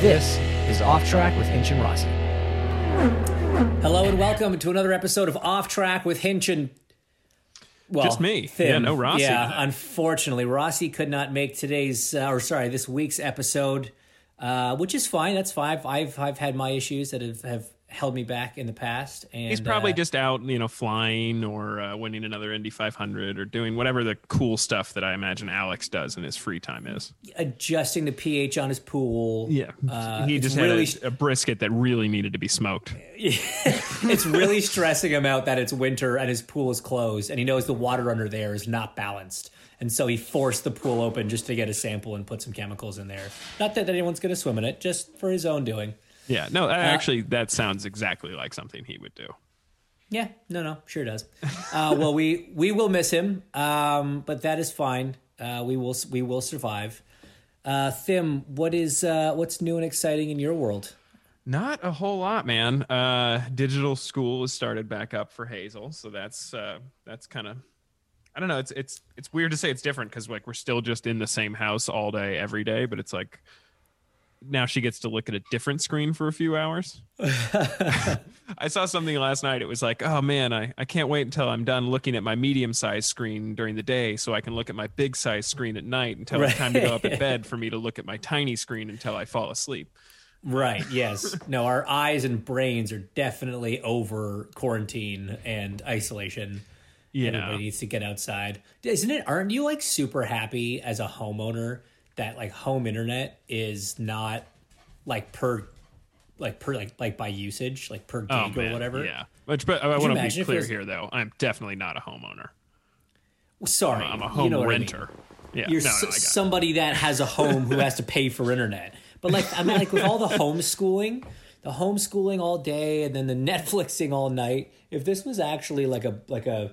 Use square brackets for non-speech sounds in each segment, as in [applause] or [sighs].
This is Off Track with Hinch and Rossi. Hello and welcome to another episode of Off Track with Hinch and well, Just me. Finn. Yeah, no Rossi Yeah, unfortunately, Rossi could not make today's uh, or sorry, this week's episode, uh, which is fine. That's fine. I've I've had my issues that have, have held me back in the past, and He's probably uh, just out, you know, flying or uh, winning another Indy 500 or doing whatever the cool stuff that I imagine Alex does in his free time is. adjusting the pH on his pool. Uh, he just really had a, a brisket that really needed to be smoked. [laughs] it's really stressing him out that it's winter and his pool is closed and he knows the water under there is not balanced and so he forced the pool open just to get a sample and put some chemicals in there not that anyone's going to swim in it just for his own doing Yeah, no, actually, that sounds exactly like something he would do. yeah no no sure does uh, well we we will miss him um, but that is fine uh, we will we will survive uh, Tim, what is uh, what's new and exciting in your world? Not a whole lot, man. Uh, digital school has started back up for Hazel, so that's uh, that's kind of I don't know. It's it's it's weird to say it's different because like we're still just in the same house all day every day, but it's like now she gets to look at a different screen for a few hours. [laughs] I saw something last night. It was like, oh man, I, I can't wait until I'm done looking at my medium sized screen during the day so I can look at my big size screen at night until it's time to go up in bed for me to look at my tiny screen until I fall asleep. Right. Yes. no, our eyes and brains are definitely over quarantine and isolation. Yeah. Everybody needs to get outside. Isn't it? Aren't you like super happy as a homeowner that like home internet is not like per, like per like like by usage, like per oh, gig Oh, or whatever? Yeah, which but I you want to be clear here, though. I'm definitely not a homeowner. Well, Sorry, I'm a you home know what I mean. renter. Yeah, You're no, no, I it. somebody that has a home who has to pay for internet. But like I mean, like with all the homeschooling, the homeschooling all day and then the Netflixing all night. If this was actually like a like a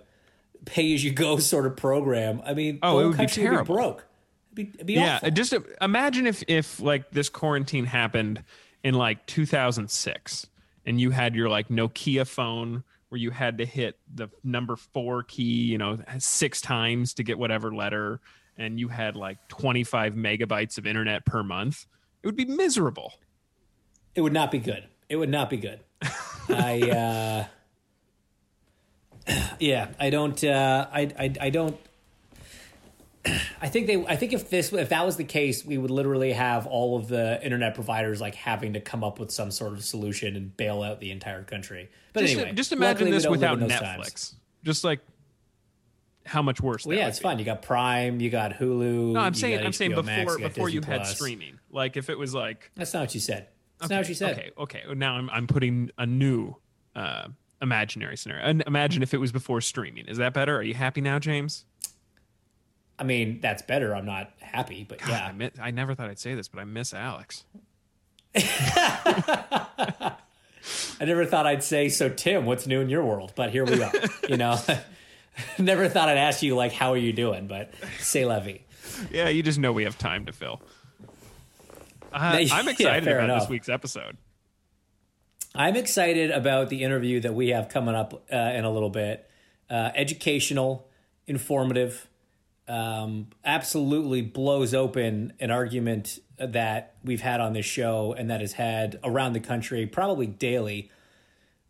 pay as you go sort of program, I mean, Oh, it would be country would be terrible. broke. It'd be, it'd be yeah. awful. Just imagine if if like this quarantine happened in like 2006, and you had your like Nokia phone where you had to hit the number four key, you know, six times to get whatever letter, and you had like 25 megabytes of internet per month. It would be miserable. It would not be good. It would not be good. [laughs] I uh [clears throat] yeah, I don't uh I I I don't I think they I think if this if that was the case, we would literally have all of the internet providers like having to come up with some sort of solution and bail out the entire country. But Just, anyway, just imagine this without Netflix. times. Just like how much worse. Well, yeah, it's be. fine. You got Prime, you got Hulu. No, I'm you saying I'm saying before Max, you before you Disney had streaming. Like if it was like That's not what you said. That's not what you said. Okay, okay. Now I'm I'm putting a new uh, imaginary scenario. And imagine if it was before streaming. Is that better? Are you happy now, James? I mean, that's better. I'm not happy, but yeah. I, mi- I never thought I'd say this, but I miss Alex. [laughs] I never thought I'd say, so Tim, what's new in your world? But here we are. [laughs] you know, [laughs] never thought I'd ask you, like, how are you doing? But say vie. Yeah, you just know we have time to fill. Uh, I'm excited fair about enough. this week's episode. I'm excited about the interview that we have coming up uh, in a little bit. Uh, educational, informative, um, absolutely blows open an argument that we've had on this show and that is had around the country, probably daily,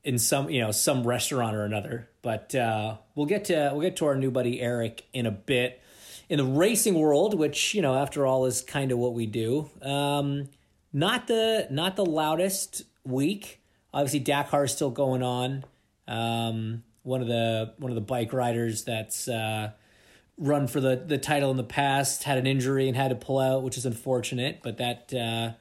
in some you know some restaurant or another. But uh, we'll get to we'll get to our new buddy Eric in a bit. In the racing world, which you know, after all, is kind of what we do. Um, not the not the loudest week. Obviously, Dakar is still going on. Um, one of the one of the bike riders that's uh, run for the the title in the past had an injury and had to pull out, which is unfortunate. But that uh,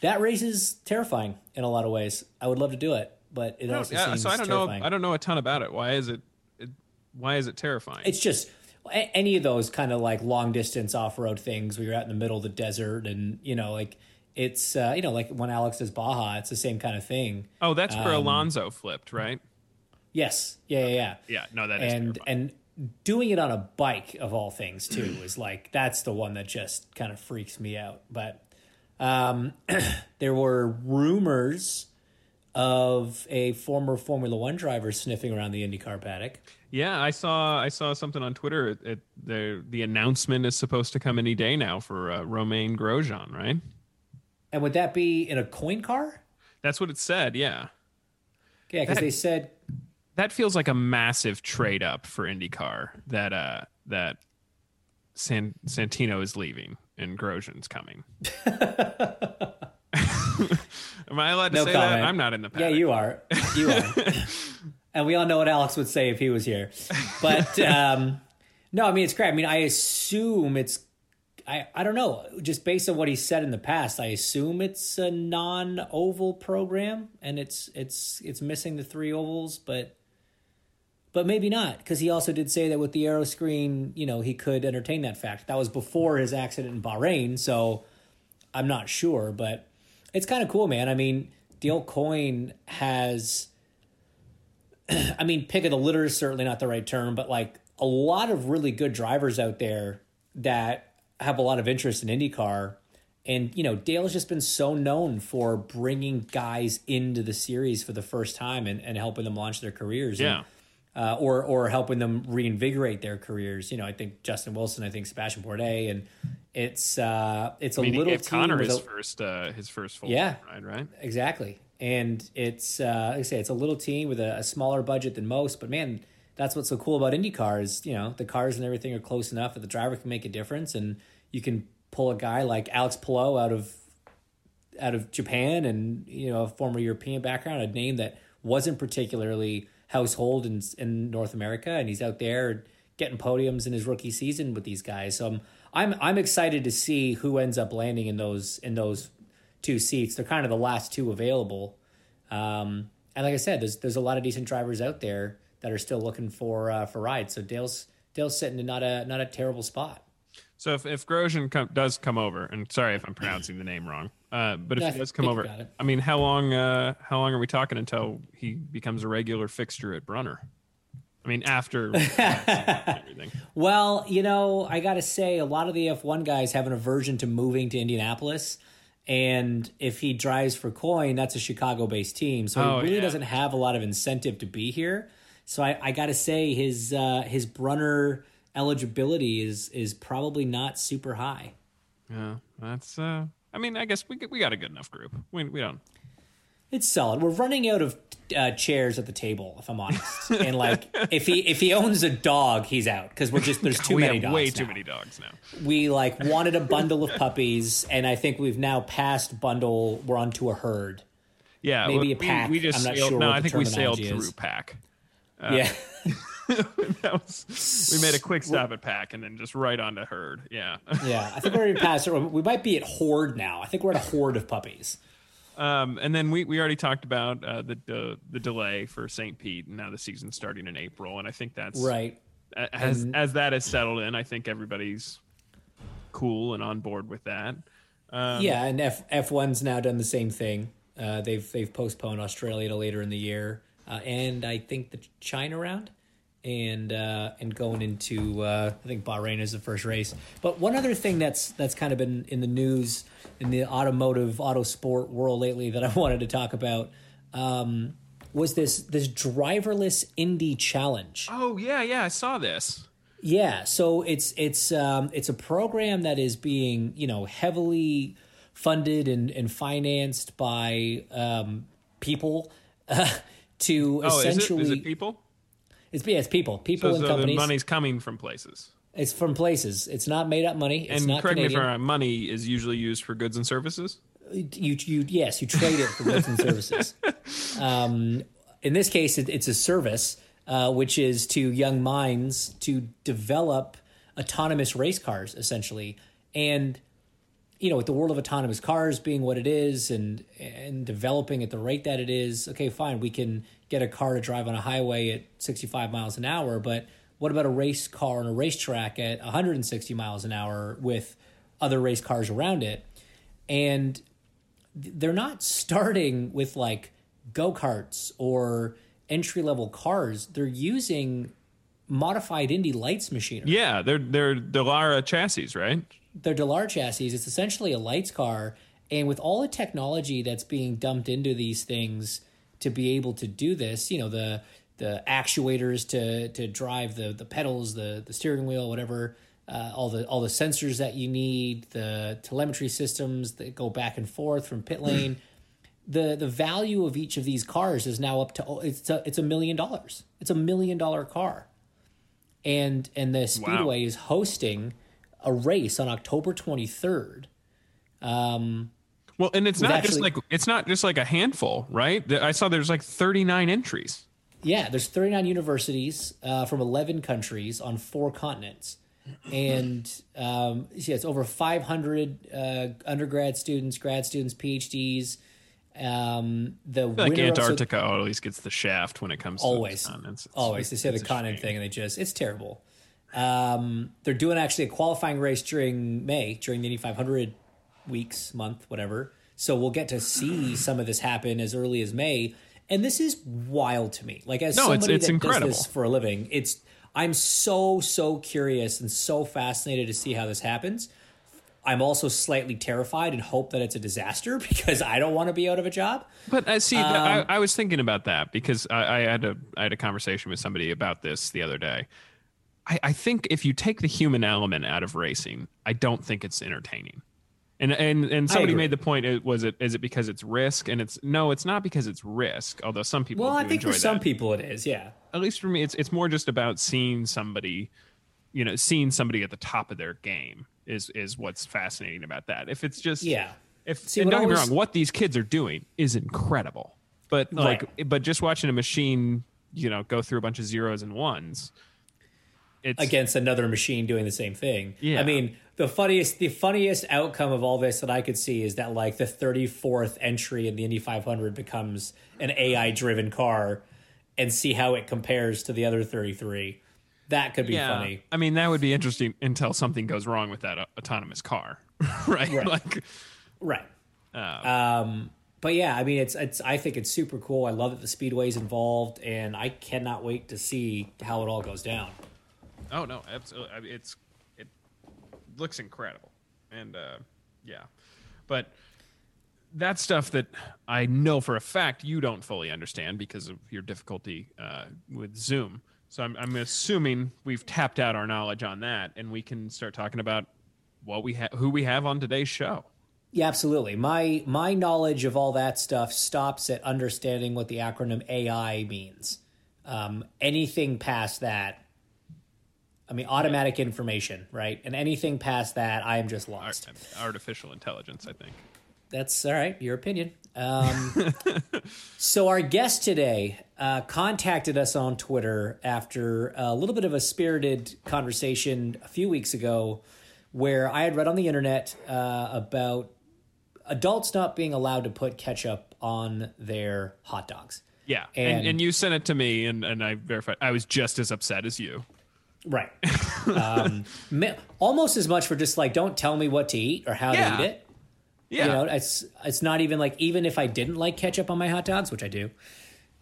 that race is terrifying in a lot of ways. I would love to do it, but it also yeah, seems so I don't terrifying. know. I don't know a ton about it. Why is it? it why is it terrifying? It's just a- any of those kind of like long distance off road things where you're out in the middle of the desert and you know like it's uh, you know like when Alex does Baja, it's the same kind of thing. oh, that's um, where Alonso flipped, right? Yes, yeah, yeah, yeah. Yeah, no, that is and terrifying. and doing it on a bike of all things too [clears throat] is like that's the one that just kind of freaks me out. But um, [clears throat] there were rumors of a former Formula One driver sniffing around the IndyCar paddock. Yeah, I saw I saw something on Twitter. It, it, the the announcement is supposed to come any day now for uh, Romain Grosjean, right? And would that be in a Coyne car? That's what it said. Yeah, Yeah, because they said that feels like a massive trade up for IndyCar. That uh that San, Santino is leaving and Grosjean's coming. [laughs] Am I allowed to No say comment. that? I'm not in the past. Yeah, you are. You are. [laughs] and we all know what Alex would say if he was here. But [laughs] um, no, I mean it's great. I mean, I assume it's I, I don't know. Just based on what he said in the past, I assume it's a non-oval program and it's it's it's missing the three ovals, but but maybe not because he also did say that with the aeroscreen, you know, he could entertain that fact. That was before his accident in Bahrain, so I'm not sure, but it's kind of cool, man. I mean, Dale Coyne has, [clears throat] I mean, pick of the litter is certainly not the right term, but like a lot of really good drivers out there that have a lot of interest in IndyCar. And, you know, Dale's just been so known for bringing guys into the series for the first time and, and helping them launch their careers. And, Yeah. Uh, or or helping them reinvigorate their careers. You know, I think Justin Wilson, I think Sebastian Bourdais, and it's uh, it's a I mean, he little team Connor his a- first uh, his first full Yeah. ride, right? exactly, and it's uh, like I say, it's a little team with a, a smaller budget than most. But man, that's what's so cool about IndyCar is you know the cars and everything are close enough that the driver can make a difference, and you can pull a guy like Alex Palou out of out of Japan and you know a former European background, a name that wasn't particularly household in in North America, and he's out there getting podiums in his rookie season with these guys. So I'm I'm I'm excited to see who ends up landing in those in those two seats. They're kind of the last two available. Um, and like I said, there's there's a lot of decent drivers out there that are still looking for uh, for rides. So Dale's Dale's sitting in not a not a terrible spot. So if if Grosjean does come over, and sorry if I'm pronouncing the name wrong, uh, but if I he does come over. I mean, how long uh, how long are we talking until he becomes a regular fixture at Brunner? I mean, after [laughs] everything. Well, you know, I got to say, a lot of the F1 guys have an aversion to moving to Indianapolis. And if he drives for Coyne, that's a Chicago based team. So Oh, he really yeah. doesn't have a lot of incentive to be here. So I, I got to say, his uh, his Brunner eligibility is is probably not super high. Yeah, that's. Uh, I mean, I guess we we got a good enough group. We we don't. It's solid. We're running out of uh, chairs at the table, if I'm honest. and like, [laughs] if he if he owns a dog, he's out because we're just there's too we many have dogs. way now. too many dogs now. we like wanted a bundle of puppies and i think we've now passed bundle we're onto a herd Yeah, Maybe well, a pack. We, just I'm not sailed, sure no, I think we sailed terminology through is. pack. yeah that [laughs] [laughs] was, we made a quick stop at pack and then just right onto herd. Yeah. [laughs] yeah i think we're already past it we might be at horde now i think we're at a horde of puppies Um, and then we, we already talked about uh, the, the the delay for St. Pete, and now the season's starting in April, and I think that's right As And- as that is settled in, I think everybody's cool and on board with that. Um, yeah and F, f1's now done the same thing uh, they've they've postponed australia to later in the year uh, and i think the china round and uh, and going into uh, I think Bahrain is the first race. But one other thing that's that's kind of been in the news in the automotive auto sport world lately that I [laughs] wanted to talk about um, was this this driverless Indy challenge. Oh yeah, yeah, I saw this. Yeah, so it's it's um, it's a program that is being you know heavily funded and, and financed by um, people uh, [laughs] to Oh, essentially Is it people? It's yeah, it's people people So, and so the companies. money's coming from places. It's from places. It's not made up money. It's and not correct me if I'm wrong, money is usually used for goods and services. you you yes you trade it for goods and [laughs] services. Um, in this case, it, it's a service uh, which is to young minds to develop autonomous race cars essentially, and you know, with the world of autonomous cars being what it is and and developing at the rate that it is, okay, fine, we can get a car to drive on a highway at 65 miles an hour, but what about a race car on a racetrack at 160 miles an hour with other race cars around it? And they're not starting with like go-karts or entry-level cars. They're using modified Indy Lights machinery. Yeah, they're they're Dallara chassis, right? They're Dallara chassis. It's essentially a lights car, and with all the technology that's being dumped into these things to be able to do this, you know the the actuators to to drive the the pedals, the the steering wheel, whatever, uh, all the all the sensors that you need, the telemetry systems that go back and forth from pit lane. [clears throat] the the value of each of these cars is now up to it's a, it's a million dollars. It's a million dollar car, and and the speedway wow. is hosting a race on October 23rd. Um, well, and it's not actually, just like it's not just like a handful, right? I saw there's like 39 entries. Yeah, there's 39 universities uh, from 11 countries on four continents, and um, yeah, it's over 500 uh, undergrad students, grad students, PhDs. Um, the like Antarctica so, always gets the shaft when it comes always, to always, always. They say the continent thing, and they just it's terrible. Um, they're doing actually a qualifying race during May, during the Indy 500 weeks, month, whatever. So we'll get to see [sighs] some of this happen as early as May. And this is wild to me. Like as no, somebody it's, it's that incredible. does this for a living, it's I'm so so curious and so fascinated to see how this happens. I'm also slightly terrified and hope that it's a disaster [laughs] because I don't want to be out of a job. But I uh, see, um, I, I, was thinking about that because I, I, had a I had a conversation with somebody about this the other day, I, I think if you take the human element out of racing, I don't think it's entertaining. And and and somebody made the point. It was it is it because it's risk? And it's no, it's not because it's risk. Although some people, well, I think for some people it is. Yeah. At least for me, it's it's more just about seeing somebody, you know, seeing somebody at the top of their game is is what's fascinating about that. If it's just yeah. If See, and don't get me wrong, what these kids are doing is incredible. But like, right. but just watching a machine, you know, go through a bunch of zeros and ones it's, against another machine doing the same thing. Yeah. I mean, the funniest the funniest outcome of all this that I could see is that like the 34th entry in the Indy 500 becomes an AI driven car and see how it compares to the other 33. That could be yeah. funny. I mean, that would be interesting until something goes wrong with that uh, autonomous car, [laughs] right? right? Like right. Uh, um but yeah, I mean, it's it's. I think it's super cool. I love that the speedway's involved, and I cannot wait to see how it all goes down. Oh no, absolutely. It's it looks incredible, and uh, yeah, but that's stuff that I know for a fact you don't fully understand because of your difficulty uh, with Zoom. So I'm, I'm assuming we've tapped out our knowledge on that, and we can start talking about what we have, who we have on today's show. Yeah, absolutely. My my knowledge of all that stuff stops at understanding what the acronym AI means. Um, anything past that I mean, automatic yeah. information, right? And anything past that, I am just lost. Artificial intelligence, I think. That's all right. Your opinion. Um, [laughs] so, our guest today uh, contacted us on Twitter after a little bit of a spirited conversation a few weeks ago where I had read on the internet uh, about adults not being allowed to put ketchup on their hot dogs. Yeah. And, and, and you sent it to me, and, and I verified. I was just as upset as you. Right. [laughs] um, almost as much for just like don't tell me what to eat or how yeah. to eat it. Yeah. You know, it's it's not even like even if I didn't like ketchup on my hot dogs, which I do,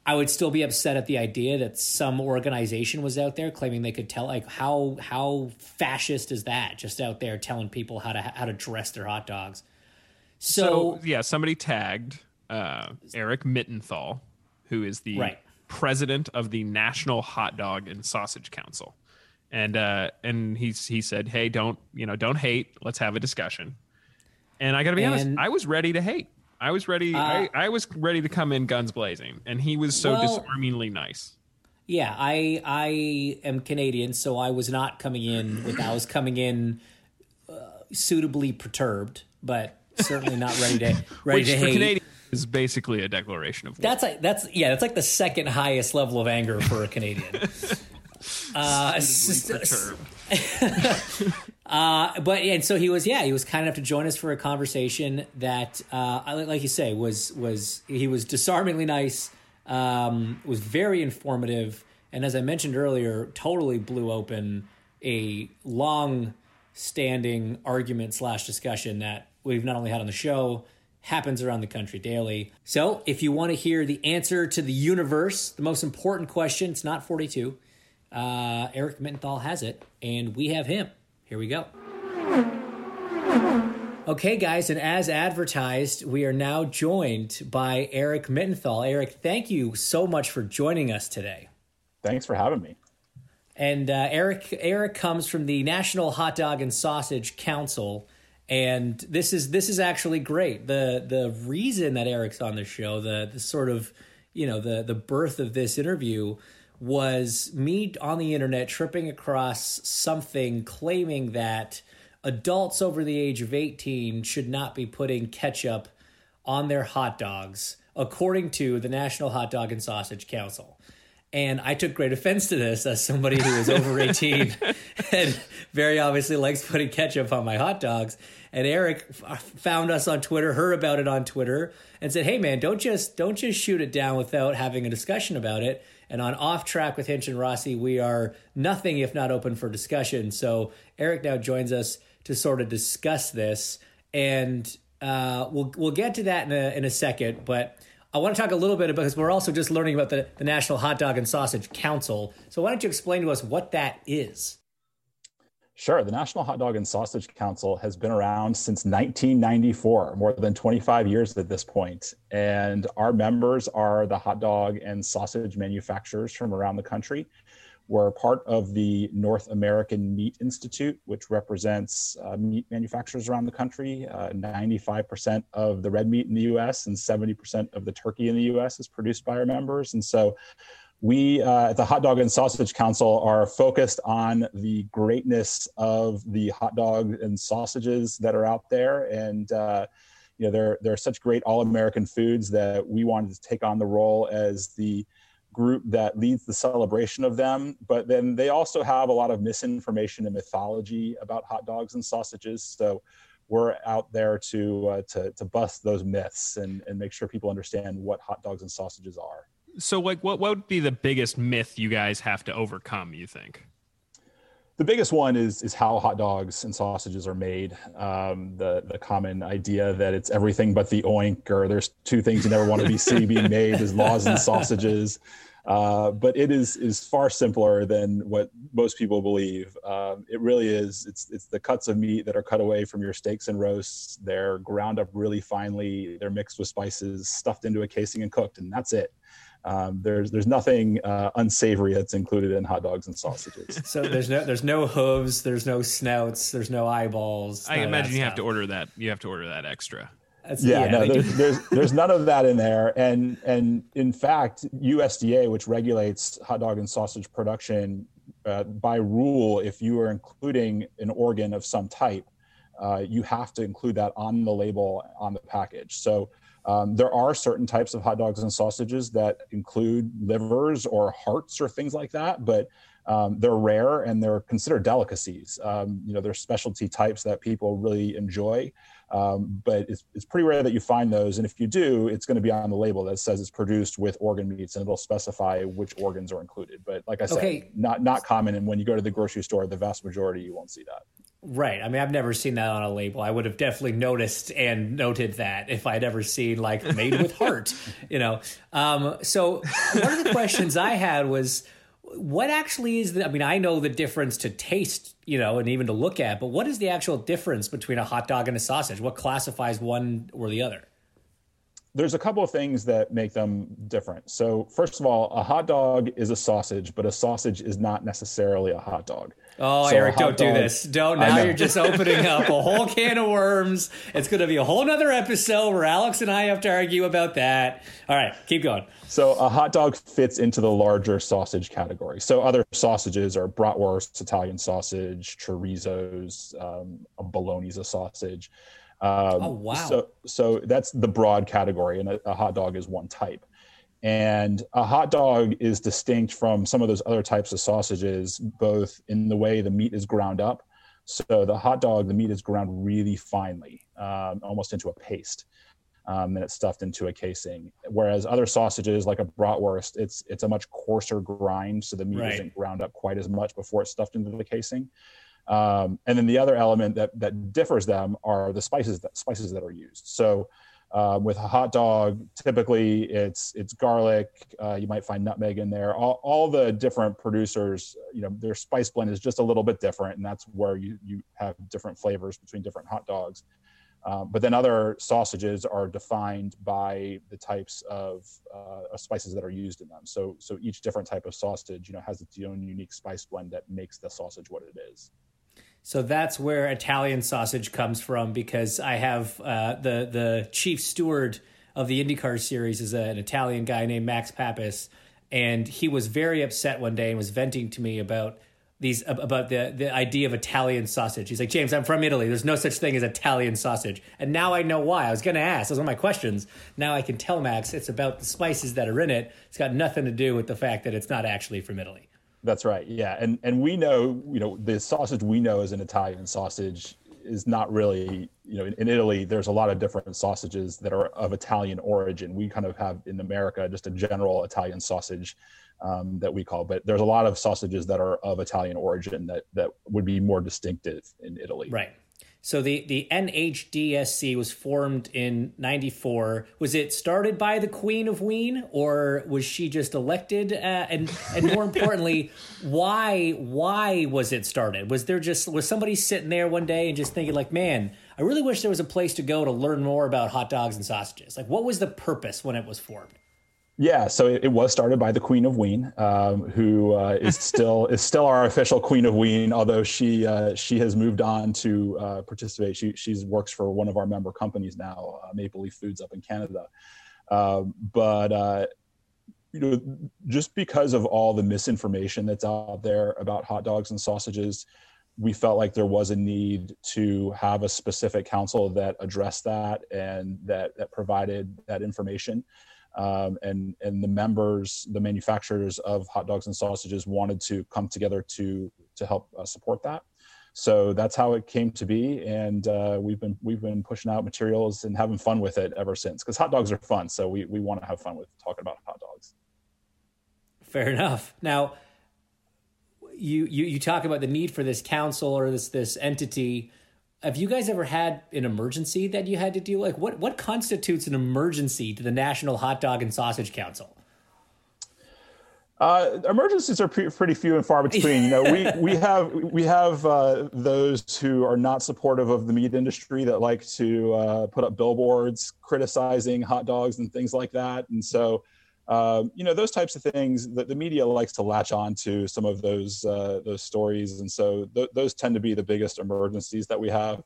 I would still be upset at the idea that some organization was out there claiming they could tell like how how fascist is that just out there telling people how to how to dress their hot dogs. So, so yeah, somebody tagged uh, Eric Mittenthal, who is the right. president of the National Hot Dog and Sausage Council and uh, and he he said, "Hey, don't you know? Don't hate. Let's have a discussion." And I got to be and, honest, I was ready to hate. I was ready. Uh, I, I was ready to come in guns blazing, and he was so well, disarmingly nice. Yeah, I I am Canadian, so I was not coming in with. I was coming in uh, suitably perturbed, but certainly not ready to [laughs] ready Which to hate. Canadian is basically a declaration of war. That's like that's yeah, that's like the second highest level of anger for a Canadian. [laughs] Uh, [laughs] Uh, but and so he was, yeah, he was kind enough to join us for a conversation that, uh, like you say, was was he was disarmingly nice, um, was very informative, and as I mentioned earlier, totally blew open a long standing argument slash discussion that we've not only had on the show happens around the country daily. So, if you want to hear the answer to the universe, the most important question, it's not 42. Uh, Eric Mittenthal has it, and we have him. Here we go. Okay, guys, and as advertised, we are now joined by Eric Mittenthal. Eric, thank you so much for joining us today. Thanks for having me. And uh, Eric, Eric comes from the National Hot Dog and Sausage Council, and this is this is actually great. the The reason that Eric's on the show, the the sort of you know the the birth of this interview was me on the internet tripping across something claiming that adults over the age of 18 should not be putting ketchup on their hot dogs, according to the National Hot Dog and Sausage Council. And I took great offense to this as somebody who is over [laughs] 18 and very obviously likes putting ketchup on my hot dogs. And Eric uh, found us on Twitter, heard about it on Twitter, and said, "Hey man, don't just don't just shoot it down without having a discussion about it." And on Off Track with Hinch and Rossi, we are nothing if not open for discussion. So Eric now joins us to sort of discuss this, and uh, we'll we'll get to that in a in a second. But I want to talk a little bit about because we're also just learning about the, the National Hot Dog and Sausage Council. So why don't you explain to us what that is? Sure. The National Hot Dog and Sausage Council has been around since 1994, more than 25 years at this point. And our members are the hot dog and sausage manufacturers from around the country. We're part of the North American Meat Institute, which represents uh, meat manufacturers around the country. Uh, 95% of the red meat in the US and 70% of the turkey in the US is produced by our members. And so we uh, at the Hot Dog and Sausage Council are focused on the greatness of the hot dog and sausages that are out there, and uh, you know they're they're such great all-American foods that we wanted to take on the role as the group that leads the celebration of them. But then they also have a lot of misinformation and mythology about hot dogs and sausages, so we're out there to uh, to, to bust those myths and, and make sure people understand what hot dogs and sausages are. So, like, what, what would be the biggest myth you guys have to overcome, you think? The biggest one is is how hot dogs and sausages are made. Um, the the common idea that it's everything but the oink, or there's two things you never want to be see being made is laws and sausages. Uh, but it is is far simpler than what most people believe. Um, it really is. It's it's the cuts of meat that are cut away from your steaks and roasts. They're ground up really finely. They're mixed with spices, stuffed into a casing, and cooked, and that's it. Um, there's there's nothing uh, unsavory that's included in hot dogs and sausages. [laughs] so there's no there's no hooves, there's no snouts, there's no eyeballs. I imagine you have to order that. You have to order that extra. That's, yeah, yeah, no, there's, there's, there's none of that in there, and and in fact, USDA, which regulates hot dog and sausage production, uh, by rule, if you are including an organ of some type, uh, you have to include that on the label on the package. So um, there are certain types of hot dogs and sausages that include livers or hearts or things like that, but um, they're rare and they're considered delicacies. Um, you know, they're specialty types that people really enjoy, um, but it's, it's pretty rare that you find those. And if you do, it's going to be on the label that says it's produced with organ meats, and it'll specify which organs are included. But like I said, okay. not not common. And when you go to the grocery store, the vast majority you won't see that. Right. I mean, I've never seen that on a label. I would have definitely noticed and noted that if I'd ever seen like made with heart, you know. Um, so one of the questions I had was, what actually is the? I mean, I know the difference to taste, you know, and even to look at, but what is the actual difference between a hot dog and a sausage? What classifies one or the other? there's a couple of things that make them different. So, first of all, a hot dog is a sausage, but a sausage is not necessarily a hot dog. Oh, so Eric, don't dog, do this. Don't. Now you're just opening up a whole can of worms. It's going to be a whole nother episode where Alex and I have to argue about that. All right, keep going. So, a hot dog fits into the larger sausage category. So, other sausages are bratwurst, Italian sausage, chorizos, um, a bologna's a sausage. Um, oh wow! So so that's the broad category, and a, a, hot dog is one type. And a hot dog is distinct from some of those other types of sausages, both in the way the meat is ground up. So the hot dog, the meat is ground really finely, um, almost into a paste. Um, and it's stuffed into a casing. Whereas other sausages, like a bratwurst, it's it's a much coarser grind, so the meat Right. isn't ground up quite as much before it's stuffed into the casing. Um, and then the other element that that differs them are the spices that spices that are used. So um, with a hot dog, typically it's it's garlic. Uh, you might find nutmeg in there. All, all the different producers, you know, their spice blend is just a little bit different, and that's where you you have different flavors between different hot dogs. Um, but then other sausages are defined by the types of, uh, spices that are used in them. So so each different type of sausage, you know, has its own unique spice blend that makes the sausage what it is. So that's where Italian sausage comes from because I have uh, the the chief steward of the IndyCar series is an Italian guy named Max Papis, and he was very upset one day and was venting to me about these about the the idea of Italian sausage. He's like, James, I'm from Italy. There's no such thing as Italian sausage, and now I know why. I was going to ask. That was my questions. Now I can tell Max it's about the spices that are in it. It's got nothing to do with the fact that it's not actually from Italy. That's right. Yeah, and and we know, you know, the sausage we know as an Italian sausage is not really, you know, in, in Italy. There's a lot of different sausages that are of Italian origin. We kind of have in America just a general Italian sausage um, that we call, but there's a lot of sausages that are of Italian origin that that would be more distinctive in Italy. Right. So the the NHDSC was formed in '94. Was it started by the Queen of Wien, or was she just elected? Uh, and and more [laughs] importantly, why why was it started? Was there just was somebody sitting there one day and just thinking like, man, I really wish there was a place to go to learn more about hot dogs and sausages. Like, what was the purpose when it was formed? Yeah, so it, it was started by the Queen of Wien, um, who uh, is still [laughs] is still our official Queen of Wien, although she uh, she has moved on to uh, participate. She she's works for one of our member companies now, uh, Maple Leaf Foods up in Canada. Um, but uh, you know, just because of all the misinformation that's out there about hot dogs and sausages, we felt like there was a need to have a specific council that addressed that and that that provided that information um, and and the members, the manufacturers of hot dogs and sausages wanted to come together to to help uh, support that. So that's how it came to be, and uh, we've been we've been pushing out materials and having fun with it ever since. Because hot dogs are fun, so we we want to have fun with talking about hot dogs. Fair enough. Now, you you you talk about the need for this council or this this entity. Have you guys ever had an emergency that you had to deal like what what constitutes an emergency to the National Hot Dog and Sausage Council? Uh, emergencies are pre- pretty few and far between. You know, we [laughs] we have we have uh, those who are not supportive of the meat industry that like to uh, put up billboards criticizing hot dogs and things like that. And so, um, you know, those types of things that the media likes to latch on to some of those uh, those stories. And so th- those tend to be the biggest emergencies that we have.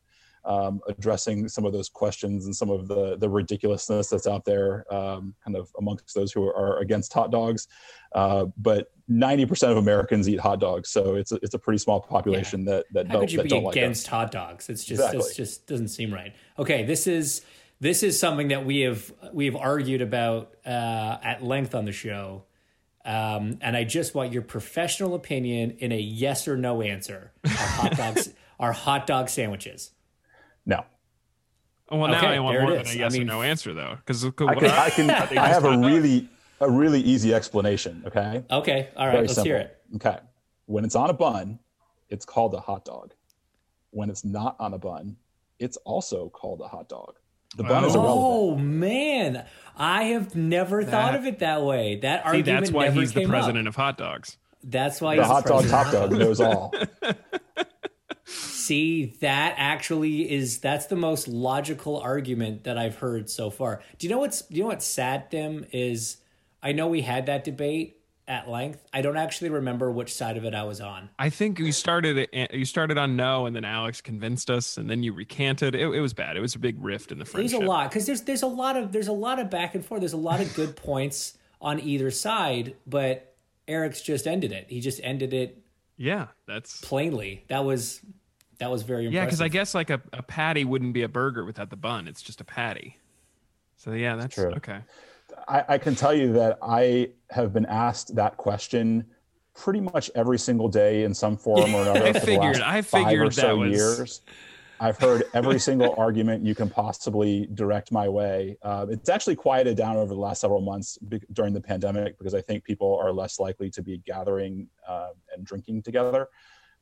Um, addressing some of those questions and some of the the ridiculousness that's out there, um, kind of amongst those who are against hot dogs. Uh, but 90% of Americans eat hot dogs, so it's a, it's a pretty small population that that How don't could you that be don't like against us. hot dogs? It's just Exactly. it's just doesn't seem right. Okay, this is this is something that we have we have argued about uh, at length on the show, um, and I just want your professional opinion in a yes or no answer. Are hot [laughs] dogs are hot dog sandwiches? No, Oh, well, now Okay, I want more than is. a I yes mean- or no answer though, because I can [laughs] I can I have a really a really easy explanation. Okay, Okay, all right, very let's simple. hear it. Okay, when it's on a bun, it's called a hot dog. When it's not on a bun, it's also called a hot dog. The bun is irrelevant. Oh man, I have never thought of it that way. That See, argument that's why never he's the came up. president of hot dogs. That's why The he's hot dog president. top dog knows all. [laughs] See, that actually is that's the most logical argument that I've heard so far. Do you know what's do you know what's sad, Tim? Is I know we had that debate at length. I don't actually remember which side of it I was on. I think you started it- eh, you started on no, and then Alex convinced us, and then you recanted. It, it was bad. It was a big rift in the friendship. There's friendship. a lot because there's there's a lot of there's a lot of back and forth. There's a lot of good [laughs] points on either side, but Eric's just ended it. He just ended it Yeah, that's plainly. That was that was very impressive. yeah. Because I guess like a, a patty wouldn't be a burger without the bun. It's just a patty. So yeah, that's true. okay. I, I can tell you that I have been asked that question pretty much every single day in some form or another. [laughs] I for the figured- last I five figured or that so was- years. I've heard every single [laughs] argument you can possibly direct my way. Uh, it's actually quieted down over the last several months be- during the pandemic because I think people are less likely to be gathering uh, and drinking together.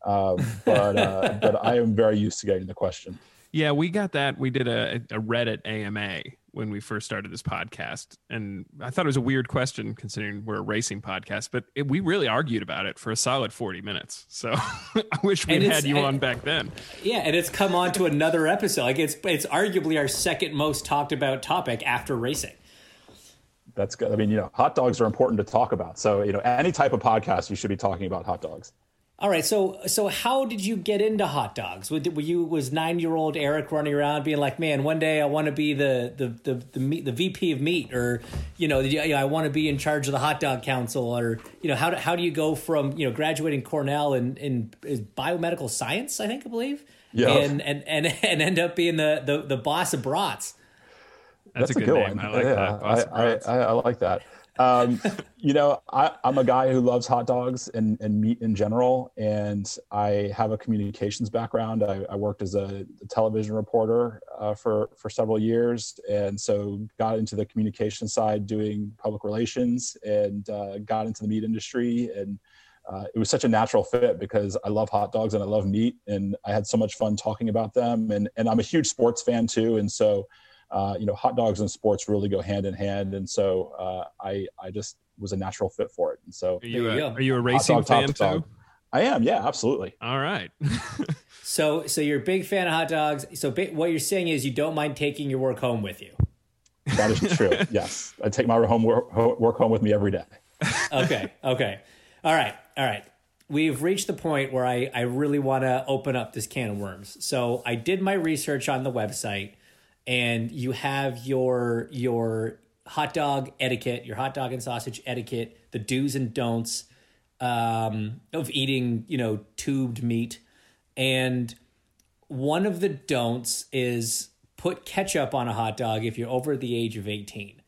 Uh, [laughs] but uh, but I am very used to getting the question. Yeah, we got that. We did a, a Reddit AMA when we first started this podcast, and I thought it was a weird question considering we're a racing podcast. But it, we really argued about it for a solid forty minutes. So [laughs] I wish we had you and- on back then. Yeah, and it's come on to another episode. Like it's it's arguably our second most talked about topic after racing. That's good. I mean, you know, hot dogs are important to talk about. So you know, any type of podcast, you should be talking about hot dogs. All right, so so how did you get into hot dogs? Were were you was nine year old Eric running around being like, man, one day I want to be the the the the, meat, the VP of meat, or you know, the, you know, I want to be in charge of the hot dog council, or you know, how do, how do you go from you know graduating Cornell in in is biomedical science, I think I believe, Yeah. and and and [laughs] and end up being the the, the boss of brats. That's, a good, name. I like yeah, that. Boss I, I, Brats. I, I like that. Um, you know, I, I'm a guy who loves hot dogs and, and meat in general, and I have a communications background. I, I worked as a television reporter uh, for for several years, and so got into the communication side, doing public relations, and uh, got into the meat industry. And uh, it was such a natural fit because I love hot dogs and I love meat, and I had so much fun talking about them. And and I'm a huge sports fan too, and so uh, you know, hot dogs and sports really go hand in hand, and so uh, I I just was a natural fit for it, and so Are you, There a, are you a racing dog, top fan too? I am, yeah, absolutely. All right. [laughs] So so you're a big fan of hot dogs. So ba- what you're saying is you don't mind taking your work home with you. That is true. [laughs] yes, I take my home work, work home with me every day. okay, okay. All right, all right. We've reached the point where I, I really want to open up this can of worms. So I did my research on the website, and you have your your hot dog etiquette, your hot dog and sausage etiquette, the do's and don'ts um, of eating, you know, tubed meat, and one of the don'ts is put ketchup on a hot dog if you're over the age of 18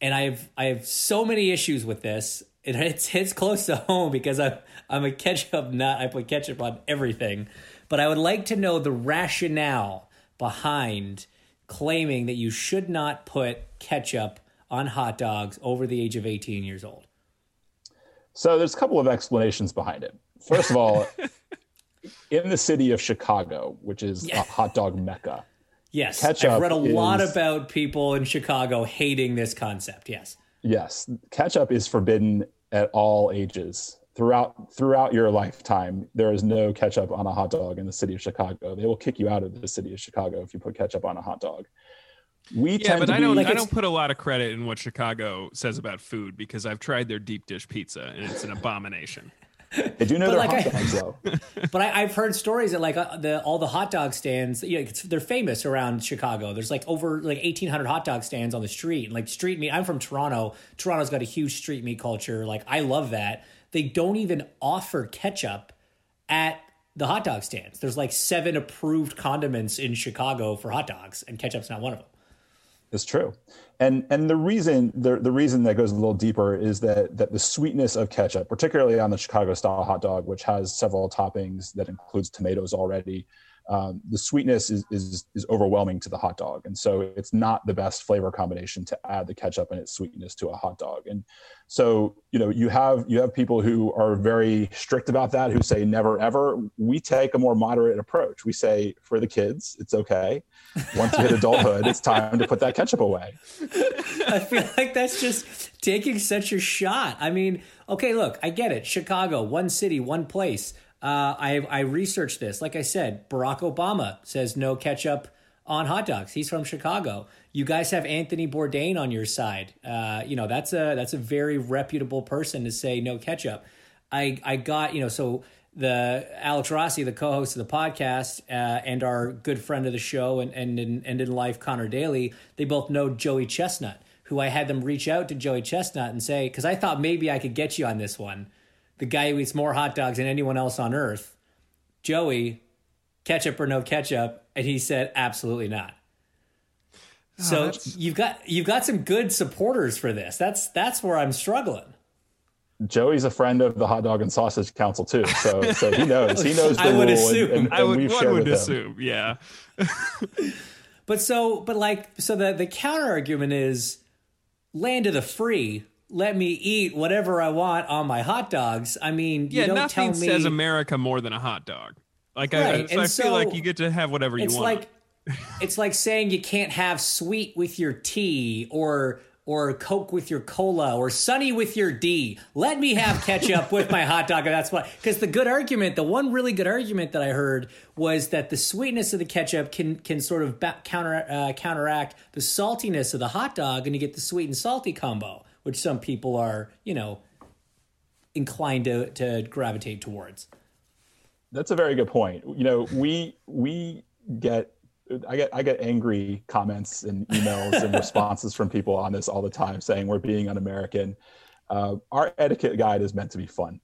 and I've I have so many issues with this. It hits [laughs] hits close to home because I'm I'm a ketchup nut. I put ketchup on everything, but I would like to know the rationale behind claiming that you should not put ketchup on hot dogs over the age of 18 years old. So there's a couple of explanations behind it. First of all, [laughs] in the city of Chicago, which is Yeah. a hot dog mecca, Yes, Ketchup I've read a lot about people in Chicago hating this concept. Yes. yes, ketchup is forbidden at all ages. Throughout throughout your lifetime, there is no ketchup on a hot dog in the city of Chicago. They will kick you out of the city of Chicago if you put ketchup on a hot dog. We Yeah, tend but to I don't. be, Like I don't put a lot of credit in what Chicago says about food because I've tried their deep dish pizza and it's an abomination. They do know But their like hot I- dogs though. [laughs] But I, I've heard stories that like uh, the all the hot dog stands, you know, it's, they're famous around Chicago. There's like over like 1,800 hot dog stands on the street, and like street meat. I'm from Toronto. Toronto's got a huge street meat culture. Like I love that. They don't even offer ketchup at the hot dog stands. There's like seven approved condiments in Chicago for hot dogs, and ketchup's not one of them. It's true, and and the reason the the reason that goes a little deeper is that that the sweetness of ketchup, particularly on the Chicago style hot dog, which has several toppings that includes tomatoes already, um, the sweetness is, is is overwhelming to the hot dog, and so it's not the best flavor combination to add the ketchup and its sweetness to a hot dog. And so you know you have you have people who are very strict about that, who say never ever. We take a more moderate approach. We say for the kids, it's okay. Once you hit adulthood, it's time to put that ketchup away. [laughs] I feel like that's just taking such a shot. I mean, okay, look, I get it. Chicago, one city, one place. Uh, I I researched this. Like I said, Barack Obama says no ketchup on hot dogs. He's from Chicago. You guys have Anthony Bourdain on your side. Uh, you know that's a that's a very reputable person to say no ketchup. I I got you know so the Alex Rossi, the co-host of the podcast, uh, and our good friend of the show and and in, and in life, Connor Daly, they both know Joey Chestnut, who I had them reach out to Joey Chestnut and say, because I thought maybe I could get you on this one, the guy who eats more hot dogs than anyone else on earth, Joey, ketchup or no ketchup, and he said absolutely not. Oh, so that's- you've got you've got some good supporters for this. That's that's where I'm struggling. Joey's a friend of the Hot Dog and Sausage Council too, so so he knows. He knows [laughs] the I would rule, assume. and, and, I would, we've one would with him. assume, yeah. [laughs] But so, but like, so the the counter argument is, land of the free. Let me eat whatever I want on my hot dogs. I mean, Yeah, you don't nothing tell me. says America more than a hot dog. Like I, Right, so and I feel like you get to have whatever you it's want. like it's like saying you can't have sweet with your tea or or coke with your cola or sunny with your d let me have ketchup with my hot dog that's what because the good argument the one really good argument that i heard was that the sweetness of the ketchup can can sort of ba- counter uh, counteract the saltiness of the hot dog and you get the sweet and salty combo which some people are you know inclined to, to gravitate towards That's a very good point. You know, we we get I get I get angry comments and emails and [laughs] responses from people on this all the time, saying we're being un-American. Uh, our etiquette guide is meant to be fun.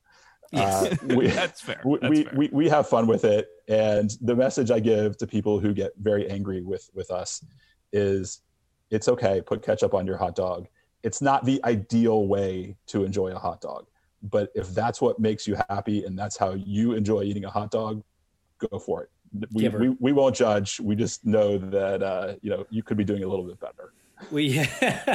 Uh, [laughs] we, [laughs] That's fair. we, That's we, fair. we we have fun with it, and the message I give to people who get very angry with with us is, it's okay. Put ketchup on your hot dog. It's not the ideal way to enjoy a hot dog, but if that's what makes you happy and that's how you enjoy eating a hot dog, go for it. We, we, we won't judge. We just know that uh, you know you could be doing a little bit better. we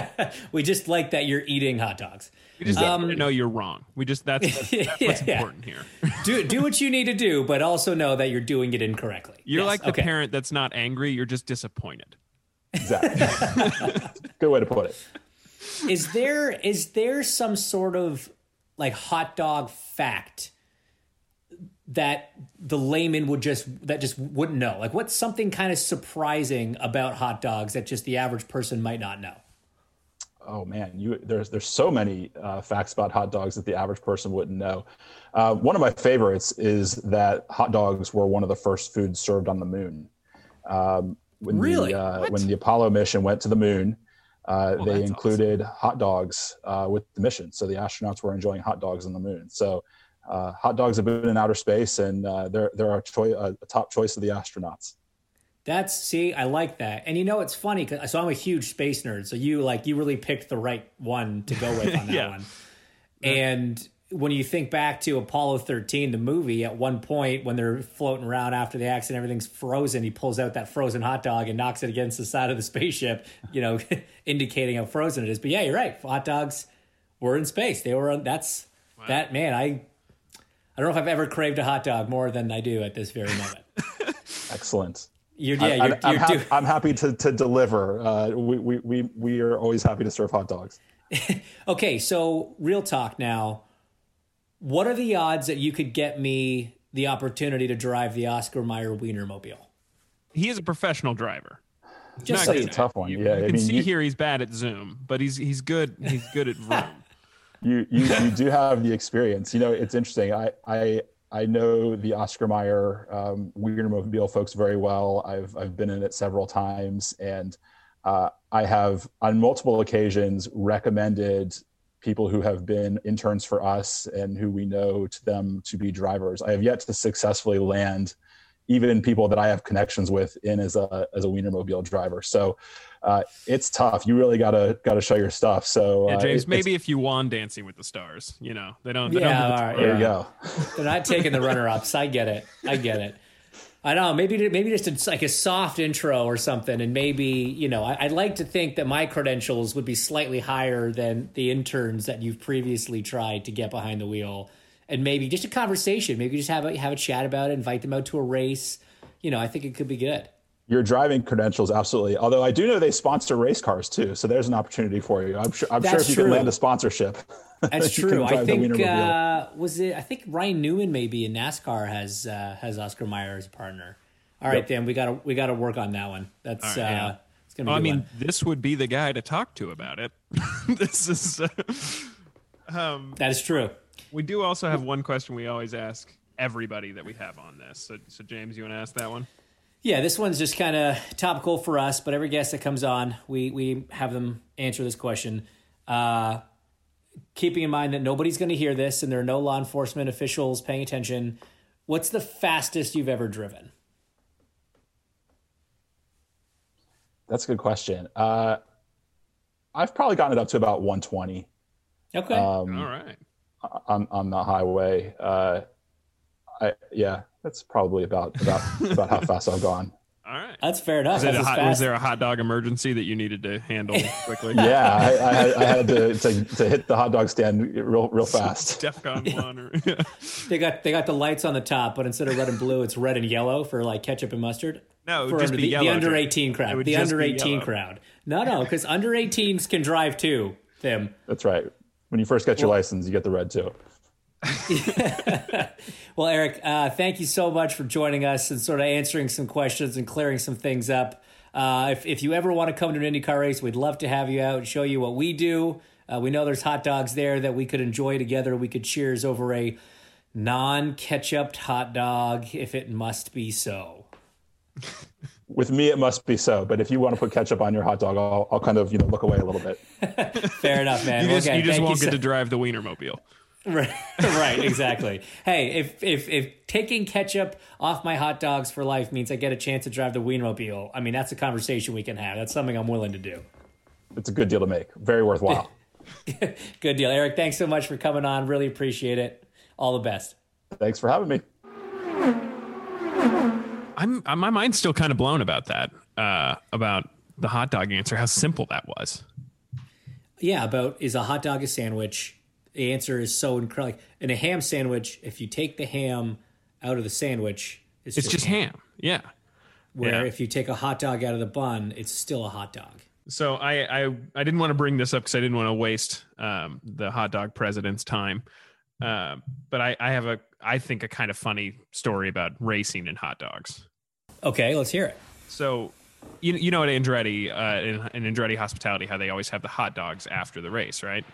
[laughs] we just like that you're eating hot dogs we just um, want know you're wrong. We just that's that's, [laughs] that's what's Yeah. important here. [laughs] do do what you need to do, but also know that you're doing it incorrectly. You're Yes, like the okay. parent that's not angry. You're just disappointed. Exactly. Good way to put it. Is there is there some sort of like hot dog fact that the layman would just that just wouldn't know? Like what's something kind of surprising about hot dogs that just the average person might not know? Oh man, you there's there's so many uh, facts about hot dogs that the average person wouldn't know. Uh, one of my favorites is that hot dogs were one of the first foods served on the moon. Um, when Really? The, uh, when the Apollo mission went to the moon, uh, Oh, they included hot dogs uh, with the mission, so the astronauts were enjoying hot dogs on the moon. So. Uh, hot dogs have been in outer space, and uh, they're they're a, a top choice of the astronauts. That's see, I like that. And you know it's funny cuz so I'm a huge space nerd. So you like you really picked the right one to go with on [laughs] that Yeah. one. And when you think back to Apollo 13 the movie at one point when they're floating around after the accident everything's frozen, he pulls out that frozen hot dog and knocks it against the side of the spaceship, you know, [laughs] indicating how frozen it is. But yeah, you're right. Hot dogs were in space. They were on that's that man, I I don't know if I've ever craved a hot dog more than I do at this very moment. [laughs] Excellent. You're, yeah, I, you're, I'm, you're hap- do- I'm happy to, to deliver. Uh, we, we, we, we are always happy to serve hot dogs. [laughs] Okay, so real talk now. What are the odds that you could get me the opportunity to drive the Oscar Mayer Wienermobile? He is a professional driver. Just Not so you good. That's a tough one. You, Yeah, you I can mean, see you- here he's bad at Zoom, but he's he's good. He's good at Vroom. [laughs] you you, you do have the experience. You know, it's interesting. I I I know the Oscar Mayer um, Wienermobile folks very well. I've I've been in it several times, and uh, I have on multiple occasions recommended people who have been interns for us and who we know to them to be drivers. I have yet to successfully land even people that I have connections with in as a as a Wienermobile driver. So uh, it's tough. You really gotta gotta show your stuff. So Yeah, uh, James. it- maybe if you won Dancing with the Stars, you know they don't. They Yeah, don't do the all right, there yeah. you go. They're not taking the runner ups. I get it. I get it. I don't know. Maybe maybe just a, like a soft intro or something, and maybe you know. I, I'd like to think that my credentials would be slightly higher than the interns that you've previously tried to get behind the wheel, and maybe just a conversation. Maybe just have a have a chat about it. Invite them out to a race. You know, I think it could be good. Your driving credentials, absolutely. Although I do know they sponsor race cars too, so there's an opportunity for you. I'm sure. I'm sure if you true. can land a sponsorship, [laughs] That's [laughs] true. I think uh, was it. I think Ryan Newman maybe in NASCAR has uh, has Oscar Mayer as a partner. All right, Yep. Dan, we got to we got to work on that one. That's All right, uh, yeah. it's gonna be. Well, a I good mean, one. this would be the guy to talk to about it. [laughs] this is. Uh, [laughs] um, that is true. we do also have one question we always ask everybody that we have on this. So, so James, you want to ask that one? Yeah, this one's just kind of topical for us, but every guest that comes on, we we have them answer this question. Uh, keeping in mind that nobody's going to hear this, and there are no law enforcement officials paying attention. What's the fastest you've ever driven? That's a good question. Uh, I've probably gotten it up to about 120. Okay. Um, All right. on on the highway. Uh, I yeah, that's probably about about about how fast I've gone. All right. That's fair enough. Was, That's hot, was there a hot dog emergency that you needed to handle [laughs] quickly? Yeah, I, I, had, I had to, to to hit the hot dog stand real real fast. DEFCON one. Or, They got they got the lights on the top, but instead of red and blue, it's red and yellow for like ketchup and mustard. No, it would for just under be the, the under eighteen crowd. The under eighteen yellow. crowd. No, no, because under 18s can drive too. Them. That's right. When you first get your license, you get the red too. [laughs] [laughs] Well, Eric, uh, thank you so much for joining us and sort of answering some questions and clearing some things up. Uh, if, if you ever want to come to an IndyCar race, we'd love to have you out and show you what we do. Uh, we know there's hot dogs there that we could enjoy together. We could cheers over a non ketchup hot dog if it must be so. [laughs] With me, it must be so. But if you want to put ketchup on your hot dog, I'll, I'll kind of you know look away a little bit. [laughs] Fair enough, man. You just, okay, you just won't so- get to drive the Wienermobile. Right, [laughs] right, exactly. hey, if if if taking ketchup off my hot dogs for life means I get a chance to drive the Wienermobile, I mean that's a conversation we can have. That's something I'm willing to do. It's a good deal to make. Very worthwhile. [laughs] Good deal, Eric. Thanks so much for coming on. Really appreciate it. All the best. Thanks for having me. I'm, my mind's still kind of blown about that. Uh, about the hot dog answer. How simple that was. Yeah, about is a hot dog a sandwich? The answer is so incredible. In a ham sandwich, if you take the ham out of the sandwich, it's, It's just ham. Yeah. Where yeah. if you take a hot dog out of the bun, it's still a hot dog. So I I, I didn't want to bring this up because I didn't want to waste um, the hot dog president's time. Um, but I, I have a I think a kind of funny story about racing and hot dogs. Okay, let's hear it. So you you know at Andretti uh, in, in Andretti Hospitality how they always have the hot dogs after the race, right?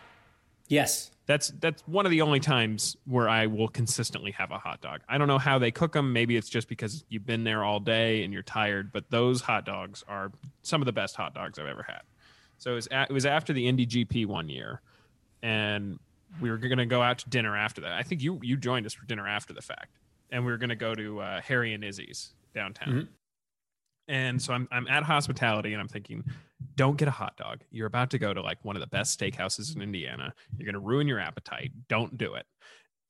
Yes. That's that's one of the only times where I will consistently have a hot dog. I don't know how they cook them. Maybe it's just because you've been there all day and you're tired. But those hot dogs are some of the best hot dogs I've ever had. So it was a, it was after the Indy GP one year, and we were going to go out to dinner after that. I think you you joined us for dinner after the fact, and we were going to go to uh, Harry and Izzy's downtown. And so I'm I'm at hospitality and I'm thinking, don't get a hot dog. You're about to go to like one of the best steakhouses in Indiana. You're gonna ruin your appetite. Don't do it.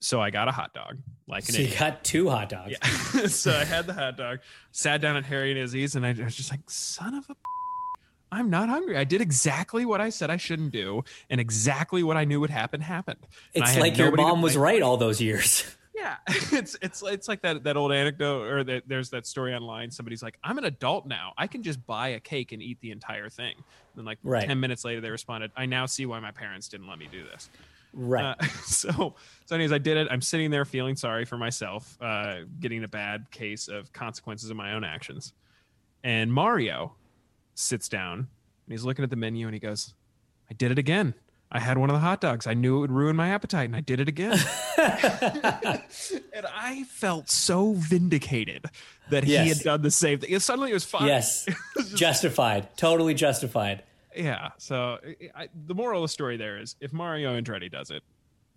So I got a hot dog, like an So you got two hot dogs. Yeah. [laughs] so I had the hot dog, sat down at Harry and Izzy's, and I was just like, son of a I'm not hungry. I did exactly what I said I shouldn't do, and exactly what I knew would happen happened. And It's like your mom was right all those years. [laughs] Yeah, [laughs] it's it's it's like that that old anecdote, or that there's that story online. Somebody's like, "I'm an adult now. I can just buy a cake and eat the entire thing." And then like Right. ten minutes later, they responded, "I now see why my parents didn't let me do this." Right. Uh, [laughs] so, so anyways, I did it. I'm sitting there feeling sorry for myself, uh, getting a bad case of consequences of my own actions. And Mario sits down and he's looking at the menu and he goes, "I did it again. I had one of the hot dogs. I knew it would ruin my appetite, and I did it again." [laughs] and I felt so vindicated that he had done the same thing. Suddenly, it was fine. yes. [laughs] justified. Totally justified. Yeah. So I, the moral of the story there is, if Mario Andretti does it,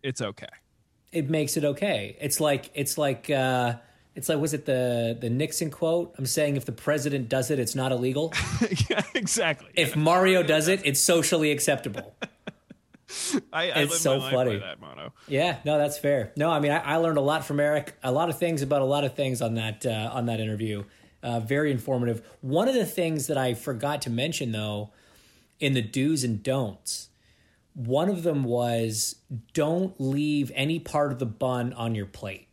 it's okay. It makes it okay. It's like it's like uh it's like was it the the Nixon quote? I'm saying if the president does it, it's not illegal. [laughs] yeah, exactly. If Mario does it, it's socially acceptable. [laughs] I, I it's so funny. that motto. Yeah, no, that's fair. No, I mean, I, I learned a lot from Eric. A lot of things about a lot of things on that uh, on that interview. Uh, very informative. One of the things that I forgot to mention, though, in the do's and don'ts, one of them was don't leave any part of the bun on your plate.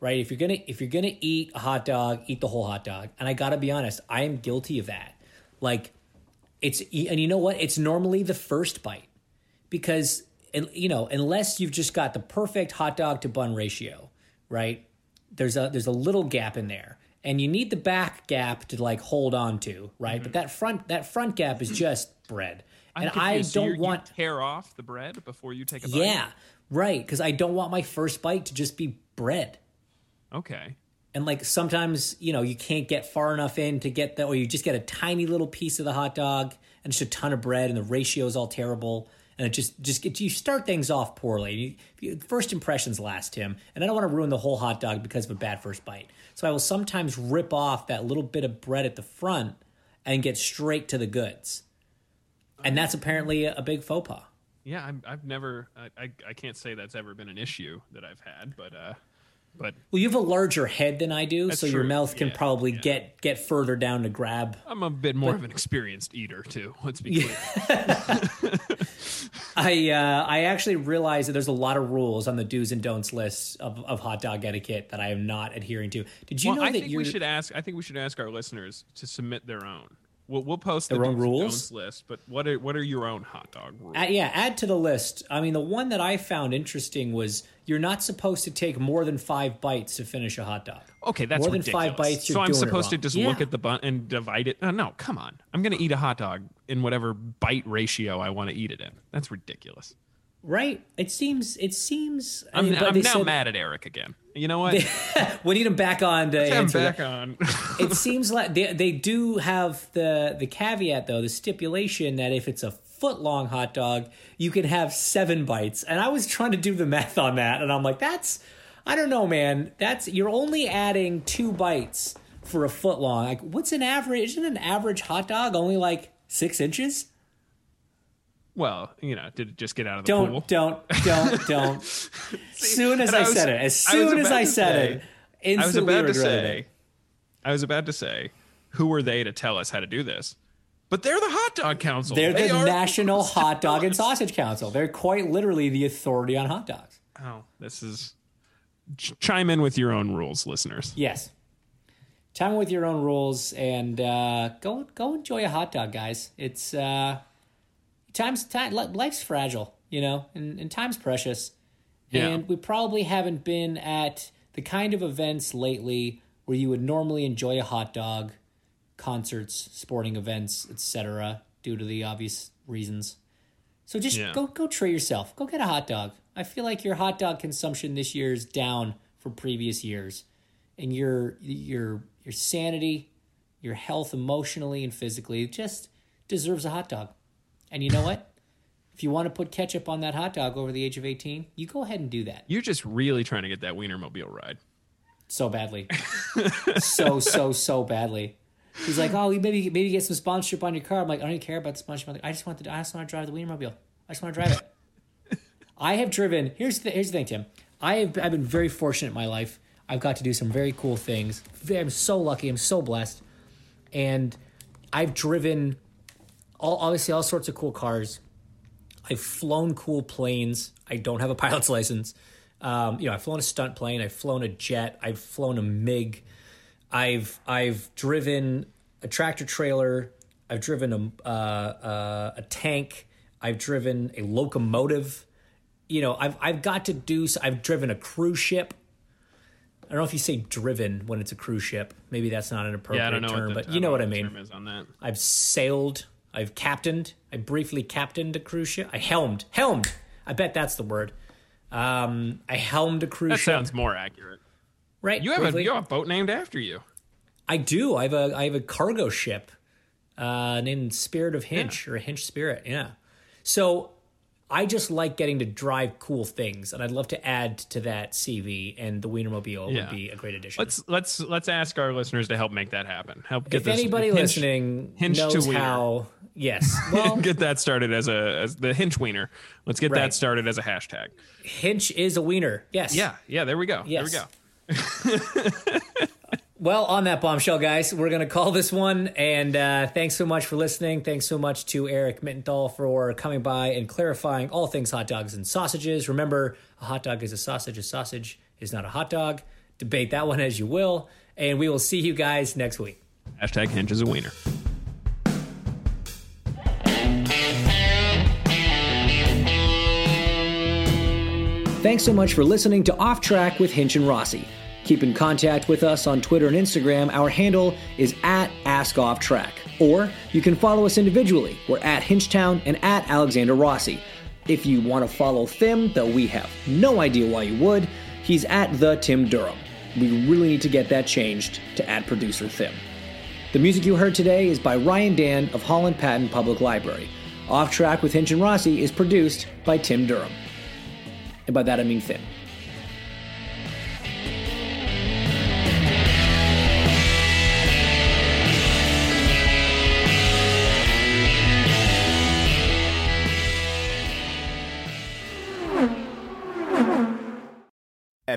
Right? If you're gonna if you're gonna eat a hot dog, eat the whole hot dog. And I gotta be honest, I am guilty of that. Like, it's and you know what? It's normally the first bite because you know unless you've just got the perfect hot dog to bun ratio right there's a there's a little gap in there and you need the back gap to like hold on to right but mm-hmm. that front that front gap is just bread and I'm i confused. So don't you want tear off the bread before you take a bite. yeah right because i don't want my first bite to just be bread Okay. and like sometimes you know you can't get far enough in to get that or you just get a tiny little piece of the hot dog and just a ton of bread and the ratio is all terrible and it just just you start things off poorly. You, first impressions last Tim, and i don't want to ruin the whole hot dog because of a bad first bite. So i will sometimes rip off that little bit of bread at the front and get straight to the goods. And that's apparently a, big faux pas. Yeah, I'm, I've never, I, I, I can't say that's ever been an issue that I've had, but, uh, but Well, you have a larger head than I do, so your mouth can Yeah, probably yeah. get get further down to grab. I'm a bit more of an experienced eater too. Let's be clear. [laughs] I uh, I actually realized that there's a lot of rules on the do's and don'ts list of, of hot dog etiquette that I am not adhering to. Did you well, know I that we should ask. I think we should ask our listeners to submit their own. We'll, we'll post Their the own do's and rules? list. But what are what are your own hot dog rules? Uh, yeah, add to the list. I mean, the one that I found interesting was you're not supposed to take more than five bites to finish a hot dog. Okay, that's More than five bites, you're so I'm doing supposed to just Yeah. look at the bun and divide it. Oh, no, come on. I'm going to eat a hot dog in whatever bite ratio I want to eat it in. That's ridiculous. Right? It seems. It seems. I I'm, mean, I'm now said- mad at Eric again. You know what? [laughs] We need him back on to I'm answer that. back on. [laughs] it seems like they, they do have the the caveat though the stipulation that if it's a foot long hot dog you can have seven bites and i was trying to do the math on that and i'm like that's i don't know man that's you're only adding two bites for a foot long like what's an average isn't an average hot dog only like six inches well, you know, did it just get out of the way? don't pool? don't don't [laughs] don't As soon as I, I was- said it as I soon as i said say- it I was instantly about to say, it. I was about to say, who were they to tell us how to do this? But they're the hot dog council. They're They the National [laughs] Hot Dog and Sausage Council. They're quite literally the authority on hot dogs. Oh, this is. Ch- chime in with your own rules, listeners. Yes. chime in with your own rules and uh, go go enjoy a hot dog, guys. It's uh, times time life's fragile, you know, and, and time's precious. Yeah. And we probably haven't been at the kind of events lately where you would normally enjoy a hot dog, concerts, sporting events, etc., due to the obvious reasons. So just Yeah. go go treat yourself. Go get a hot dog. I feel like your hot dog consumption this year is down from previous years, and your your your sanity, your health emotionally and physically just deserves a hot dog. And you know what? If you want to put ketchup on that hot dog over the age of 18, you go ahead and do that. You're just really trying to get that Wienermobile ride. So badly. [laughs] so, so, so badly. He's like, oh, you maybe maybe get some sponsorship on your car. I'm like, I don't even care about the sponsorship. I just want to. I just want to drive the Wienermobile. I just want to drive it. [laughs] I have driven. Here's the here's the thing, Tim. I have I've been very fortunate in my life. I've got to do some very cool things. I'm so lucky. I'm so blessed, and I've driven all obviously all sorts of cool cars. I've flown cool planes. I don't have a [laughs] pilot's license. Um, you know, I've flown a stunt plane. I've flown a jet. I've flown a MiG. I've I've driven a tractor trailer. I've driven a uh, uh, a tank. I've driven a locomotive. You know, I've I've got to do. I've driven a cruise ship. I don't know if you say driven when it's a cruise ship. Maybe that's not an appropriate Yeah, I don't know term, what the, but you know what I mean. term is on that. I've sailed. I've captained. I briefly captained a cruise ship. I helmed. Helmed. I bet that's the word. Um, I helmed a cruise That ship. sounds more accurate. right. You have, a, you have a boat named after you. I do. I have a I have a cargo ship uh, named Spirit of Hinch or Hinch Spirit. Yeah. So I just like getting to drive cool things, and I'd love to add to that CV. And the Wienermobile Yeah. would be a great addition. Let's let's let's ask our listeners to help make that happen. Help get if this anybody Hinch- listening to knows how, yes. [laughs] Well, get that started as a as the hinge wiener. Let's get Right. that started as a hashtag. Hinch is a wiener. Yes. Yeah, yeah. There we go. Yes. There we go. [laughs] Well, on that bombshell, guys, we're going to call this one. And uh, thanks so much for listening. Thanks so much to Eric Mittenthal for coming by and clarifying all things hot dogs and sausages. Remember, a hot dog is a sausage, a sausage is not a hot dog. Debate that one as you will. And we will see you guys next week. Hashtag Hinch is a wiener. Thanks so much for listening to Off Track with Hinch and Rossi. Keep in contact with us on Twitter and Instagram. Our handle is at AskOffTrack. Or you can follow us individually. We're at Hinchtown and at Alexander Rossi. If you want to follow Thim, though we have no idea why you would, he's at the Tim Durham. We really need to get that changed to at producer Thim. The music you heard today is by Ryan Dan of Holland Patent Public Library. Off Track with Hinch and Rossi is produced by Tim Durham. And by that I mean Thim.